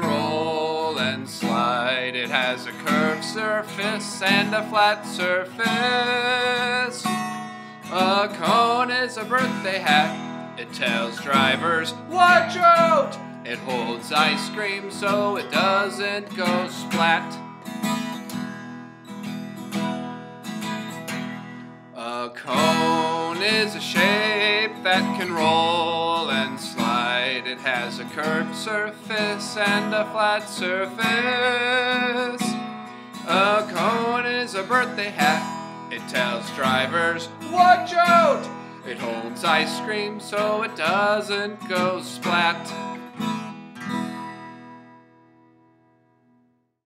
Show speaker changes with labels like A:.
A: roll and slide. It has a curved surface and a flat surface. A cone is a birthday hat. It tells drivers, watch out! It holds ice cream so it doesn't go splat. A cone is a shape that can roll. It has a curved surface and a flat surface. A cone is a birthday hat. It tells drivers, watch out! It holds ice cream so it doesn't go splat.